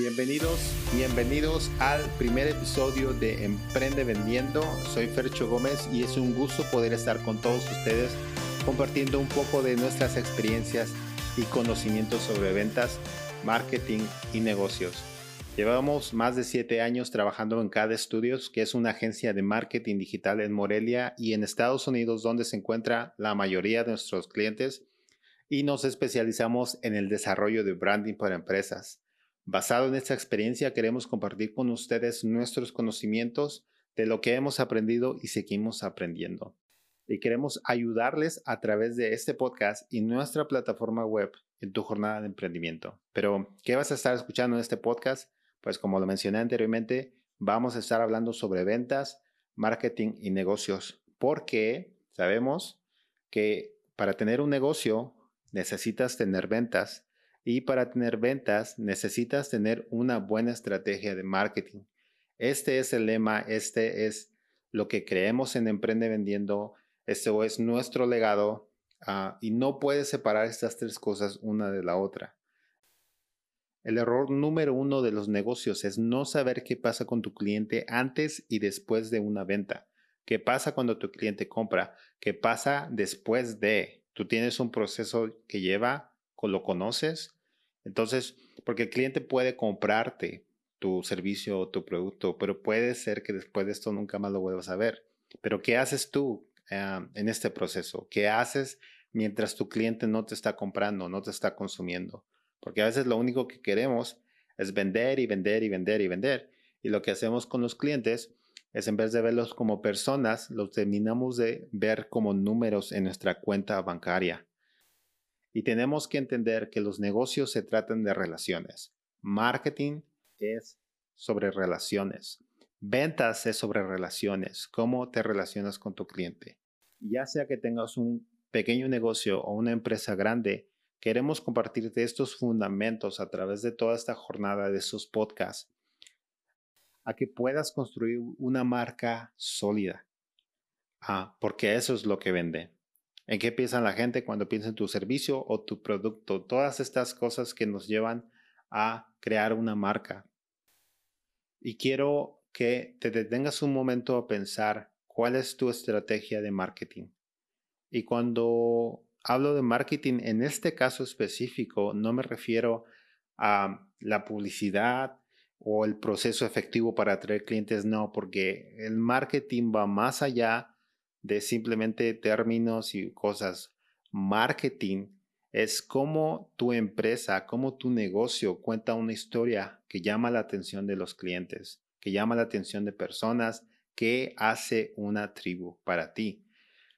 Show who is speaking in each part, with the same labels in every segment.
Speaker 1: Bienvenidos, bienvenidos al primer episodio de Emprende Vendiendo. Soy Fercho Gómez y es un gusto poder estar con todos ustedes compartiendo un poco de nuestras experiencias y conocimientos sobre ventas, marketing y negocios. Llevamos más de siete años trabajando en CAD Studios, que es una agencia de marketing digital en Morelia y en Estados Unidos, donde se encuentra la mayoría de nuestros clientes, y nos especializamos en el desarrollo de branding para empresas. Basado en esta experiencia, queremos compartir con ustedes nuestros conocimientos de lo que hemos aprendido y seguimos aprendiendo. Y queremos ayudarles a través de este podcast y nuestra plataforma web en tu jornada de emprendimiento. Pero, ¿qué vas a estar escuchando en este podcast? Pues como lo mencioné anteriormente, vamos a estar hablando sobre ventas, marketing y negocios, porque sabemos que para tener un negocio necesitas tener ventas y para tener ventas necesitas tener una buena estrategia de marketing. Este es el lema, este es lo que creemos en Emprende Vendiendo, este es nuestro legado ah, y no puedes separar estas tres cosas una de la otra. El error número uno de los negocios es no saber qué pasa con tu cliente antes y después de una venta. ¿Qué pasa cuando tu cliente compra? ¿Qué pasa después de? Tú tienes un proceso que lleva lo conoces. Entonces, porque el cliente puede comprarte tu servicio o tu producto, pero puede ser que después de esto nunca más lo vuelvas a ver. Pero ¿qué haces tú ah, en este proceso? ¿Qué haces mientras tu cliente no te está comprando, no te está consumiendo? Porque a veces lo único que queremos es vender y vender y vender y vender. Y lo que hacemos con los clientes es en vez de verlos como personas, los terminamos de ver como números en nuestra cuenta bancaria. Y tenemos que entender que los negocios se tratan de relaciones. Marketing es sobre relaciones. Ventas es sobre relaciones. Cómo te relacionas con tu cliente. Ya sea que tengas un pequeño negocio o una empresa grande, queremos compartirte estos fundamentos a través de toda esta jornada de sus podcasts a que puedas construir una marca sólida. Ah, porque eso es lo que vende en qué piensa la gente cuando piensa en tu servicio o tu producto. Todas estas cosas que nos llevan a crear una marca. Y quiero que te detengas un momento a pensar cuál es tu estrategia de marketing. Y cuando hablo de marketing, en este caso específico, no me refiero a la publicidad o el proceso efectivo para atraer clientes, no, porque el marketing va más allá de simplemente términos y cosas. Marketing es como tu empresa, como tu negocio cuenta una historia que llama la atención de los clientes, que llama la atención de personas, que hace una tribu para ti.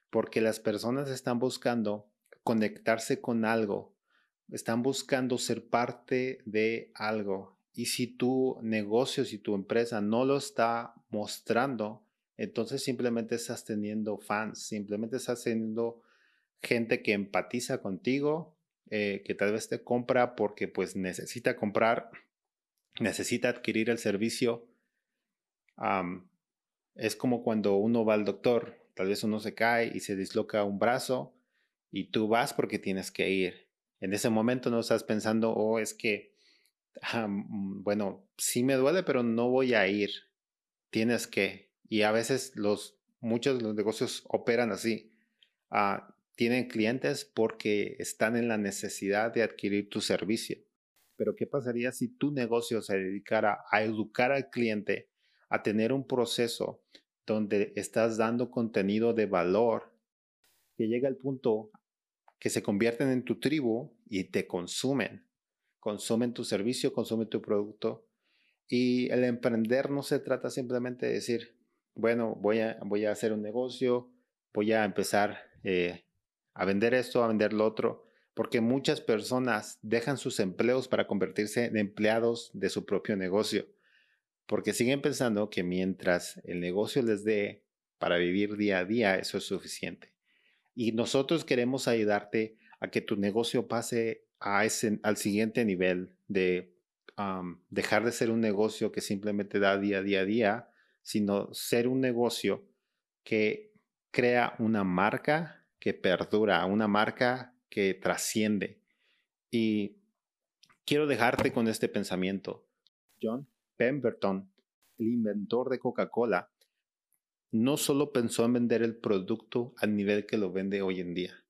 Speaker 1: Porque las personas están buscando conectarse con algo, están buscando ser parte de algo. Y si tu negocio, si tu empresa no lo está mostrando, entonces simplemente estás teniendo fans, simplemente estás teniendo gente que empatiza contigo, eh, que tal vez te compra porque pues necesita comprar, necesita adquirir el servicio. es como cuando uno va al doctor, tal vez uno se cae y se disloca un brazo y tú vas porque tienes que ir. En ese momento no estás pensando, oh, es que, bueno, sí me duele, pero no voy a ir. Tienes que, y a veces los, muchos de los negocios operan así. Ah, tienen clientes porque están en la necesidad de adquirir tu servicio. Pero ¿qué pasaría si tu negocio se dedicara a educar al cliente, a tener un proceso donde estás dando contenido de valor que llega al punto que se convierten en tu tribu y te consumen? Consumen tu servicio, consumen tu producto. Y el emprender no se trata simplemente de decir, bueno, voy a, voy a hacer un negocio, voy a empezar eh, a vender esto, a vender lo otro, porque muchas personas dejan sus empleos para convertirse en empleados de su propio negocio, porque siguen pensando que mientras el negocio les dé para vivir día a día, eso es suficiente. Y nosotros queremos ayudarte a que tu negocio pase a ese, al siguiente nivel de dejar de ser un negocio que simplemente da día a día a día sino ser un negocio que crea una marca que perdura, una marca que trasciende. Y quiero dejarte con este pensamiento. John Pemberton, el inventor de Coca-Cola, no solo pensó en vender el producto al nivel que lo vende hoy en día,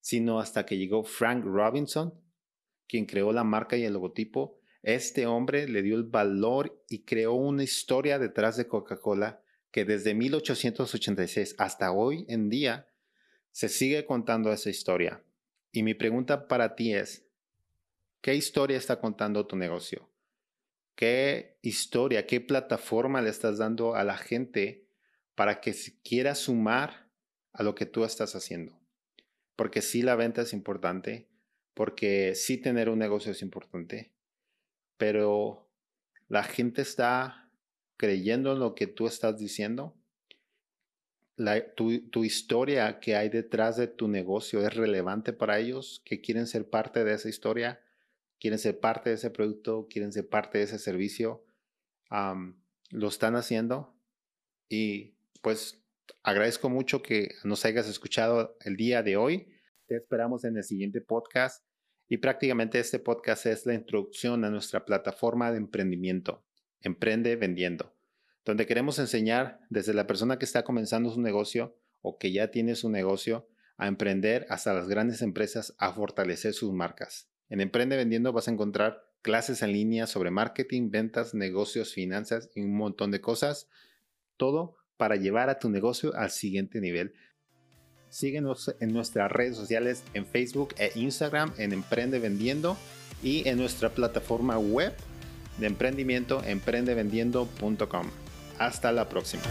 Speaker 1: sino hasta que llegó Frank Robinson, quien creó la marca y el logotipo. Este hombre le dio el valor y creó una historia detrás de Coca-Cola que desde 1886 hasta hoy en día se sigue contando esa historia. Y mi pregunta para ti es, ¿qué historia está contando tu negocio? ¿Qué historia, qué plataforma le estás dando a la gente para que quiera sumar a lo que tú estás haciendo? Porque sí la venta es importante, porque sí tener un negocio es importante, pero la gente está creyendo en lo que tú estás diciendo, tu, historia que hay detrás de tu negocio es relevante para ellos, que quieren ser parte de esa historia, quieren ser parte de ese producto, quieren ser parte de ese servicio, lo están haciendo. Y pues agradezco mucho que nos hayas escuchado el día de hoy. Te esperamos en el siguiente podcast y prácticamente este podcast es la introducción a nuestra plataforma de emprendimiento. Emprende vendiendo, donde queremos enseñar desde la persona que está comenzando su negocio o que ya tiene su negocio a emprender hasta las grandes empresas a fortalecer sus marcas. En Emprende Vendiendo vas a encontrar clases en línea sobre marketing, ventas, negocios, finanzas y un montón de cosas. Todo para llevar a tu negocio al siguiente nivel. Síguenos en nuestras redes sociales en Facebook e Instagram en Emprende Vendiendo y en nuestra plataforma web de emprendimiento emprendevendiendo.com. Hasta la próxima.